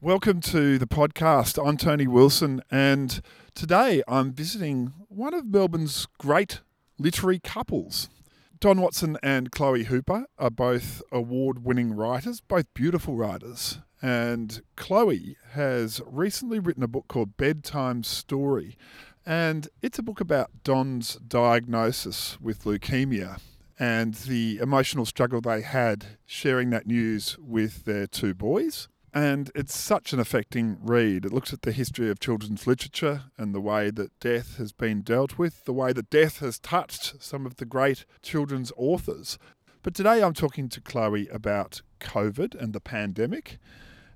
Welcome to the podcast. I'm Tony Wilson, and today I'm visiting one of Melbourne's great literary couples. Don Watson and Chloe Hooper are both award winning writers, both beautiful writers. And Chloe has recently written a book called Bedtime Story. And it's a book about Don's diagnosis with leukemia and the emotional struggle they had sharing that news with their two boys. And it's such an affecting read. It looks at the history of children's literature and the way that death has been dealt with, the way that death has touched some of the great children's authors. But today I'm talking to Chloe about COVID and the pandemic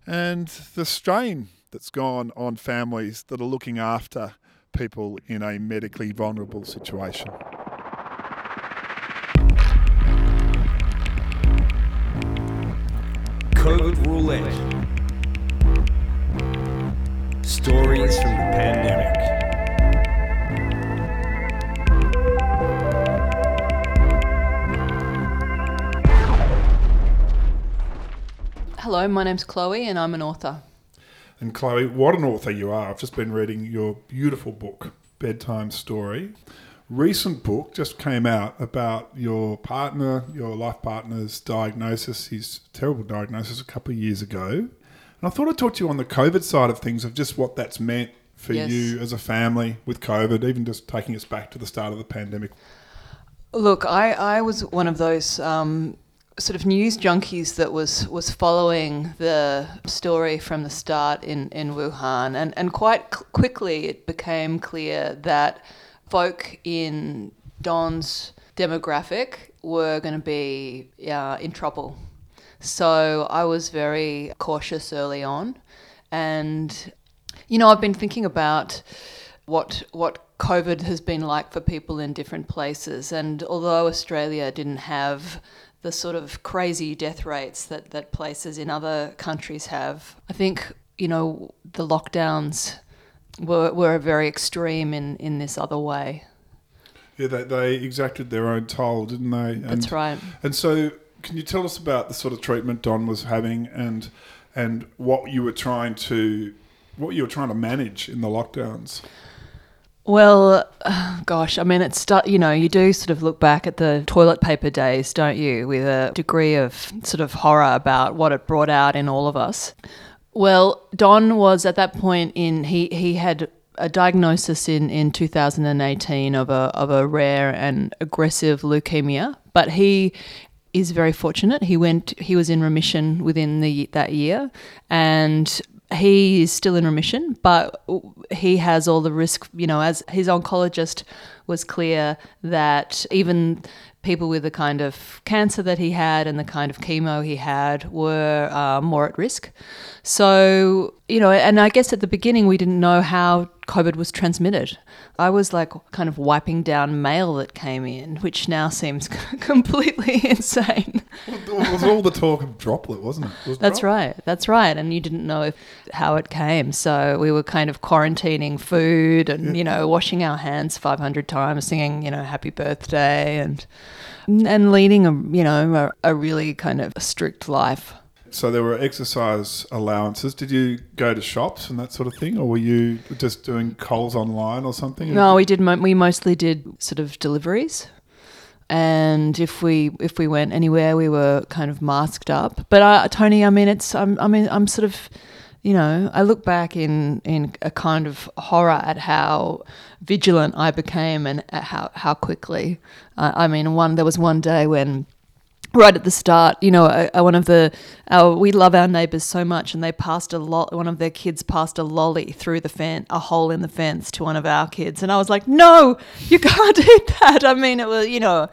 and the strain that's gone on families that are looking after people in a medically vulnerable situation. COVID Roulette. Stories from the pandemic. Hello, my name's Chloe and I'm an author. And Chloe, what an author you are. I've just been reading your beautiful book, Bedtime Story. Recent book just came out about your partner, your life partner's diagnosis, his terrible diagnosis a couple of years ago. And I thought I'd talk to you on the COVID side of things, of just what that's meant for Yes. you as a family with COVID, even just taking us back to the start of the pandemic. Look, I, I was one of those um, sort of news junkies that was, was following the story from the start in, in Wuhan. And, and quite c- quickly it became clear that folk in Don's demographic were going to be uh, in trouble. So I was very cautious early on. And, you know, I've been thinking about what what COVID has been like for people in different places. And although Australia didn't have the sort of crazy death rates that, that places in other countries have, I think, you know, the lockdowns were, were very extreme in, in this other way. Yeah, they, they exacted their own toll, didn't they? And, That's right. And so, can you tell us about the sort of treatment Don was having, and and what you were trying to what you were trying to manage in the lockdowns? Well, gosh, I mean, it's stu- you know, you do sort of look back at the toilet paper days, don't you, with a degree of sort of horror about what it brought out in all of us. Well, Don was at that point in he he had a diagnosis in in 2018 of a of a rare and aggressive leukemia, but he is very fortunate. He went he was in remission within the that year and he is still in remission, but he has all the risk, you know, as his oncologist was clear that even people with the kind of cancer that he had and the kind of chemo he had were uh, more at risk. So, you know, and I guess at the beginning we didn't know how COVID was transmitted. I was like kind of wiping down mail that came in, which now seems completely insane. Well, it was all the talk of droplet, wasn't it? It was That's drop- right. That's right. And you didn't know if, how it came. So we were kind of quarantining food and, you know, washing our hands 500 times, singing, you know, happy birthday and and leading a, you know, a, a really kind of strict life. So there were exercise allowances. Did you go to shops and that sort of thing, or were you just doing Coles online or something? No, we did. Mo- we mostly did sort of deliveries, and if we if we went anywhere, we were kind of masked up. But Tony, I mean, it's I'm, I mean, I'm sort of, you know, I look back in in a kind of horror at how vigilant I became and at how how quickly. Uh, I mean, one there was one day when right at the start, you know, uh, uh, one of the our, we love our neighbours so much, and they passed a lot. One of their kids passed a lolly through the fence, a hole in the fence to one of our kids, and I was like, "No, you can't do that." I mean, it was, you know.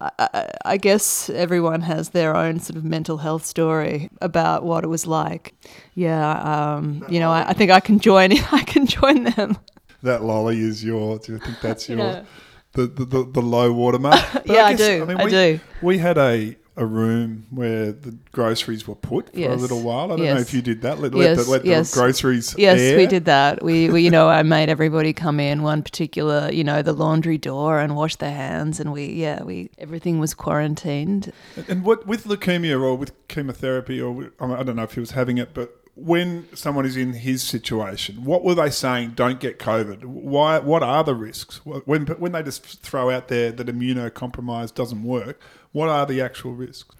I- I, guess everyone has their own sort of mental health story about what it was like. Yeah, um, you know, I, I think I can join. I can join them. that lolly is your. Do you think that's You know. The, the, the the low watermark? Yeah, I guess- do. I mean, we, do. We had a a room where the groceries were put for a little while. I don't know if you did that. Let, Yes, let, the, let yes. the groceries Yes, air. we did that. We, we, you know, I made everybody come in one particular, you know, the laundry door and wash their hands, and we, yeah, we everything was quarantined. And what with leukemia or with chemotherapy or I, I don't know if he was having it, but when someone is in his situation, what were they saying? Don't get COVID. Why? What are the risks? When when they just throw out there that immunocompromised doesn't work, what are the actual risks?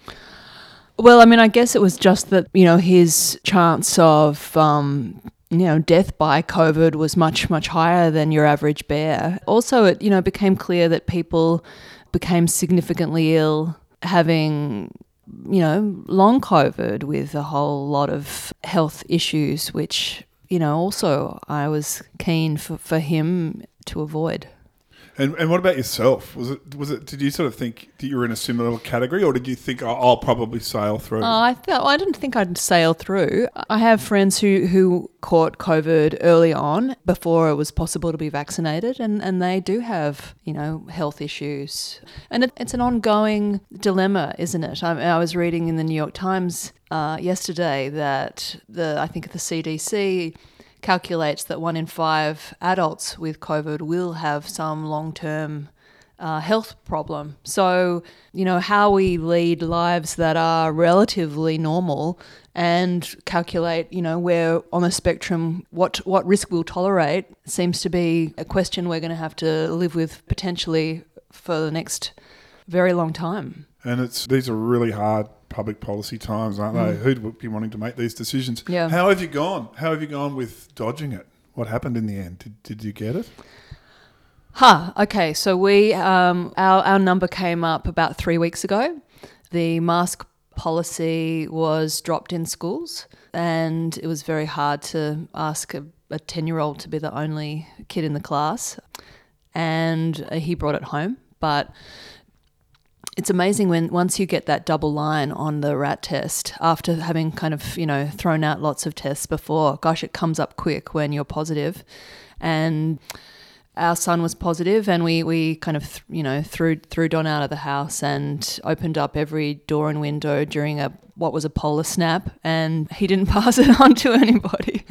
Well, I mean, I guess it was just that, you know, his chance of, um, you know, death by COVID was much, much higher than your average bear. Also, it, you know, became clear that people became significantly ill having, you know, long COVID with a whole lot of health issues, which, you know, also I was keen for, for him to avoid. And, and what about yourself? Was it was it? Did you sort of think that you were in a similar category, or did you think oh, I'll probably sail through? Oh, I well, I didn't think I'd sail through. I have friends who who caught COVID early on before it was possible to be vaccinated, and, and they do have you know health issues, and it, it's an ongoing dilemma, isn't it? I, I was reading in the New York Times uh, yesterday that the I think the CDC calculates that one in five adults with COVID will have some long term uh, health problem. So, you know, how we lead lives that are relatively normal and calculate, you know, where on the spectrum what what risk we'll tolerate seems to be a question we're going to have to live with potentially for the next very long time. And it's these are really hard public policy times, aren't they? Who'd be wanting to make these decisions? Mm. Yeah. How have you gone? How have you gone with dodging it? What happened in the end? Did, did you get it? Huh. Okay. So we um, our our number came up about three weeks ago. The mask policy was dropped in schools, and it was very hard to ask a, ten year old to be the only kid in the class, and he brought it home. But it's amazing when once you get that double line on the rat test after having kind of you know thrown out lots of tests before gosh it comes up quick when you're positive. And our son was positive and we, we kind of th- you know threw threw Don out of the house and opened up every door and window during a what was a polar snap and he didn't pass it on to anybody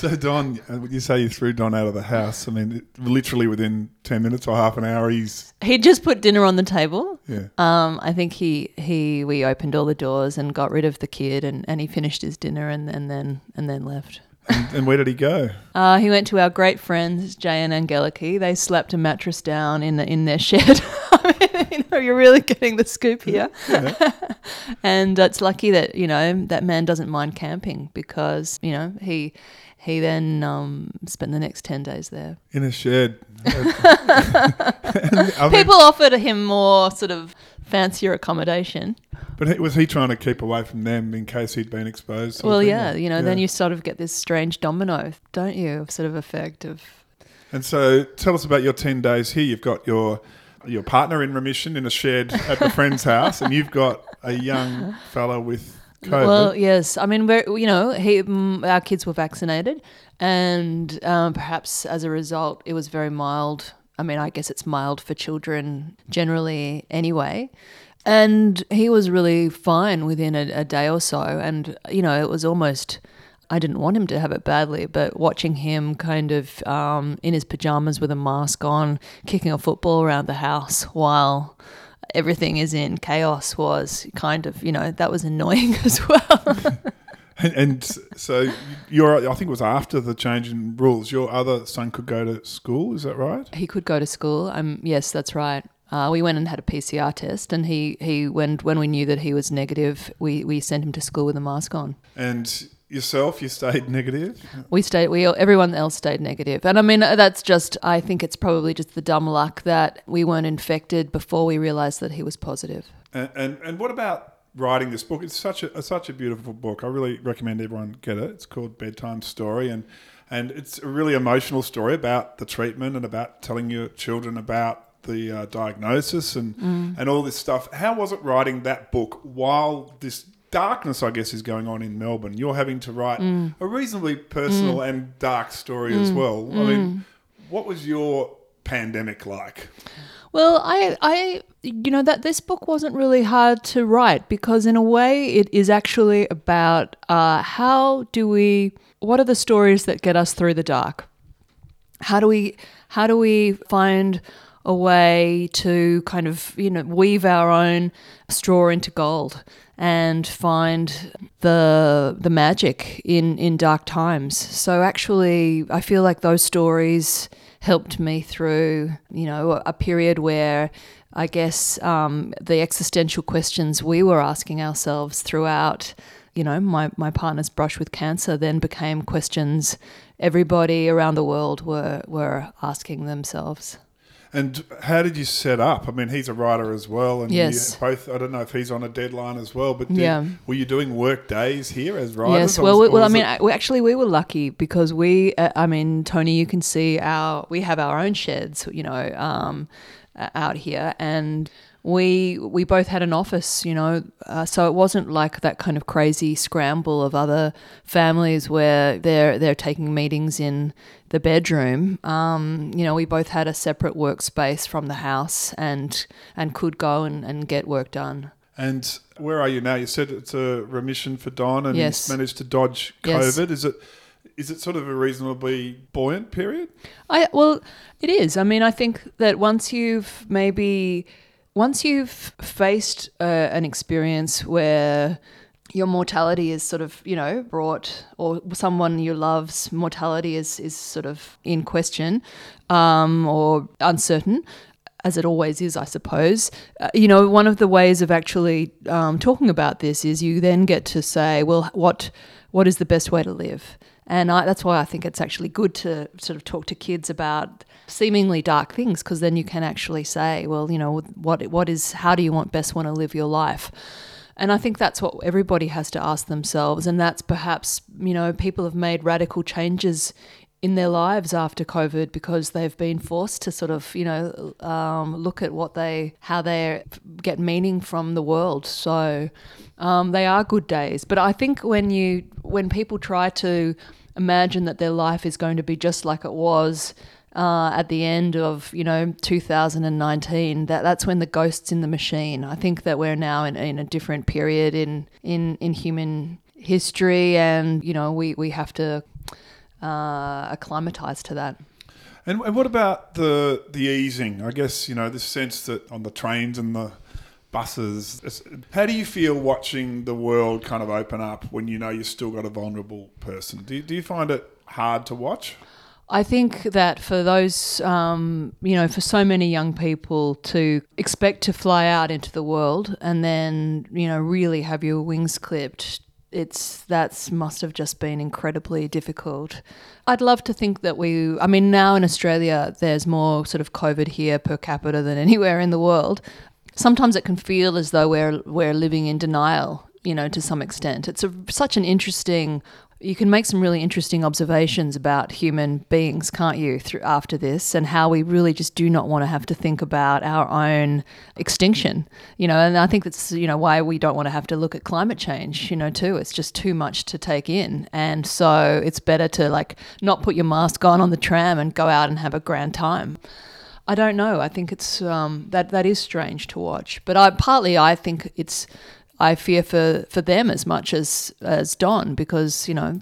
So Don, would you say you threw Don out of the house? I mean, literally within ten minutes or half an hour, he's he just put dinner on the table yeah. Um, I think he, he we opened all the doors and got rid of the kid and, and he finished his dinner and, and then and then left. and, and where did he go? Uh, he went to our great friends Jay and Angeliki. They slapped a mattress down in the, in their shed. You know, you're really getting the scoop here. and it's lucky that you know that man doesn't mind camping because you know he he then um, spent the next ten days there. In a shed. And, I mean, People offered him more sort of fancier accommodation. but was he trying to keep away from them in case he'd been exposed? Well, yeah, you know, then you sort of get this strange domino, don't you? Sort of effect of And so, tell us about your ten days here. You've got your your partner in remission in a shed at the friend's house, and you've got a young fella with COVID. Well, yes. I mean, we're, you know, he, mm, our kids were vaccinated, and um, perhaps as a result, it was very mild. I mean, I guess it's mild for children generally anyway. And he was really fine within a, a day or so. And, you know, it was almost, I didn't want him to have it badly, but watching him kind of um, in his pajamas with a mask on, kicking a football around the house while everything is in chaos was kind of, you know, that was annoying as well. And, and so, your I think it was after the change in rules. Your other son could go to school. Is that right? he could go to school. Um, yes, that's right. Uh, we went and had a PCR test, and he, he when when we knew that he was negative, we, we sent him to school with a mask on. And yourself, you stayed negative. We stayed. We everyone else stayed negative, and I mean that's just. I think it's probably just the dumb luck that we weren't infected before we realised that he was positive. And, and and what about writing this book? It's such a such a beautiful book. I really recommend everyone get it. It's called Bedtime Story, and and it's a really emotional story about the treatment and about telling your children about the uh, diagnosis and and all this stuff. How was it writing that book while this darkness, I guess, is going on in Melbourne? You're having to write mm. a reasonably personal mm. and dark story as mm. well. I mean, what was your pandemic like? Well, I, I, you know, that this book wasn't really hard to write because, in a way, it is actually about uh, how do we, what are the stories that get us through the dark? How do we, how do we find a way to kind of, you know, weave our own straw into gold and find the the magic in in dark times. So actually, I feel like those stories helped me through, you know, a period where I guess um, the existential questions we were asking ourselves throughout, you know, my, my partner's brush with cancer then became questions everybody around the world were, were asking themselves. And how did you set up? I mean, he's a writer as well, and Yes. both. I don't know if he's on a deadline as well, but did, Yeah. were you doing work days here as writers? Yes, well, was- we, well, I mean, it- I- we, actually, we were lucky because we, uh, I mean, Tony, you can see our, we have our own sheds, you know, um, out here, and we we both had an office, you know, uh, so it wasn't like that kind of crazy scramble of other families where they're they're taking meetings in the bedroom. Um, you know, we both had a separate workspace from the house and and could go and, and get work done. And where are you now? You said it's a remission for Don, and Yes. he's managed to dodge Yes. COVID. Is it? Is it sort of a reasonably buoyant period? I well, it is. I mean, I think that once you've maybe once you've faced uh, an experience where your mortality is sort of you know brought or someone you love's mortality is is sort of in question um, or uncertain as it always is, I suppose. Uh, you know, one of the ways of actually um, talking about this is you then get to say, well, what what is the best way to live? And I, that's why I think it's actually good to sort of talk to kids about seemingly dark things, because then you can actually say, well, you know, what what is how do you want best want to live your life? And I think that's what everybody has to ask themselves, and that's perhaps you know people have made radical changes in their lives after COVID because they've been forced to sort of, you know, um, look at what they, how they get meaning from the world. So um, they are good days. But I think when you, when people try to imagine that their life is going to be just like it was uh, at the end of, you know, 2019, that that's when the ghosts in the machine. I think that we're now in, in a different period in, in, in human history and, you know, we, we have to uh, acclimatized to that. And, and what about the the easing? I guess you know this sense that on the trains and the buses. How do you feel watching the world kind of open up when you know you've still got a vulnerable person? Do you, do you find it hard to watch? I think that for those, um, you know, for so many young people to expect to fly out into the world and then, you know, really have your wings clipped, it's that's must have just been incredibly difficult. I'd love to think that we, I mean, now in Australia, there's more sort of COVID here per capita than anywhere in the world. Sometimes it can feel as though we're we're living in denial, you know, to some extent. It's a, such an interesting you can make some really interesting observations about human beings, can't you, through after this, and how we really just do not want to have to think about our own extinction. You know, and I think that's you know why we don't want to have to look at climate change. You know, too, it's just too much to take in, and so it's better to like not put your mask on on the tram and go out and have a grand time. I don't know. I think it's um, that that is strange to watch, but I partly I think it's I fear for, for them as much as as Don because you know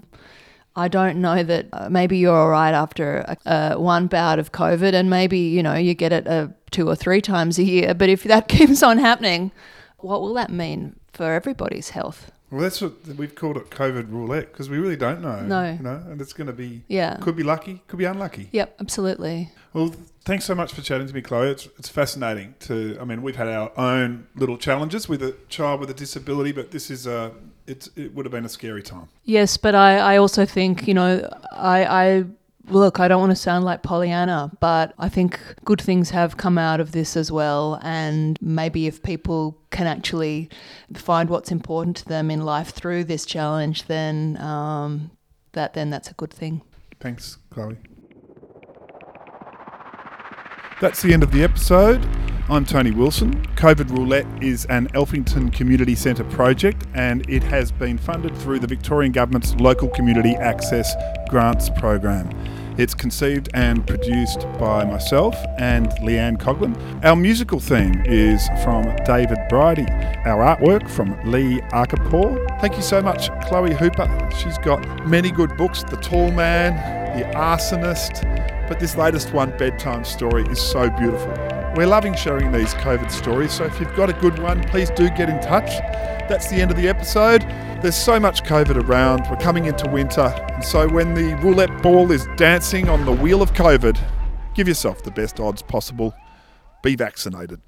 I don't know that uh, maybe you're all right after a, uh, one bout of COVID and maybe you know you get it uh, two or three times a year, but if that keeps on happening, what will that mean for everybody's health? Well, that's what we've called it COVID roulette because we really don't know. No. you know, and it's going to be Yeah. could be lucky, could be unlucky. Yep, absolutely. Well, thanks so much for chatting to me, Chloe. It's, it's fascinating to. I mean, we've had our own little challenges with a child with a disability, but this is a. It's, it would have been a scary time. Yes, but I, I also think, you know, I, I look, I don't want to sound like Pollyanna, but I think good things have come out of this as well. And maybe if people can actually find what's important to them in life through this challenge, then um, that then that's a good thing. Thanks, Chloe. That's the end of the episode. I'm Tony Wilson. COVID Roulette is an Alphington Community Centre project and it has been funded through the Victorian Government's Local Community Access Grants Program. It's conceived and produced by myself and Leanne Coughlin. Our musical theme is from David Bridie. Our artwork from Lee Arkapaw. Thank you so much, Chloe Hooper. She's got many good books The Tall Man, The Arsonist, but this latest one, Bedtime Story, is so beautiful. We're loving sharing these COVID stories, so if you've got a good one, please do get in touch. That's the end of the episode. There's so much COVID around. We're coming into winter, and so when the roulette ball is dancing on the wheel of COVID, give yourself the best odds possible. Be vaccinated.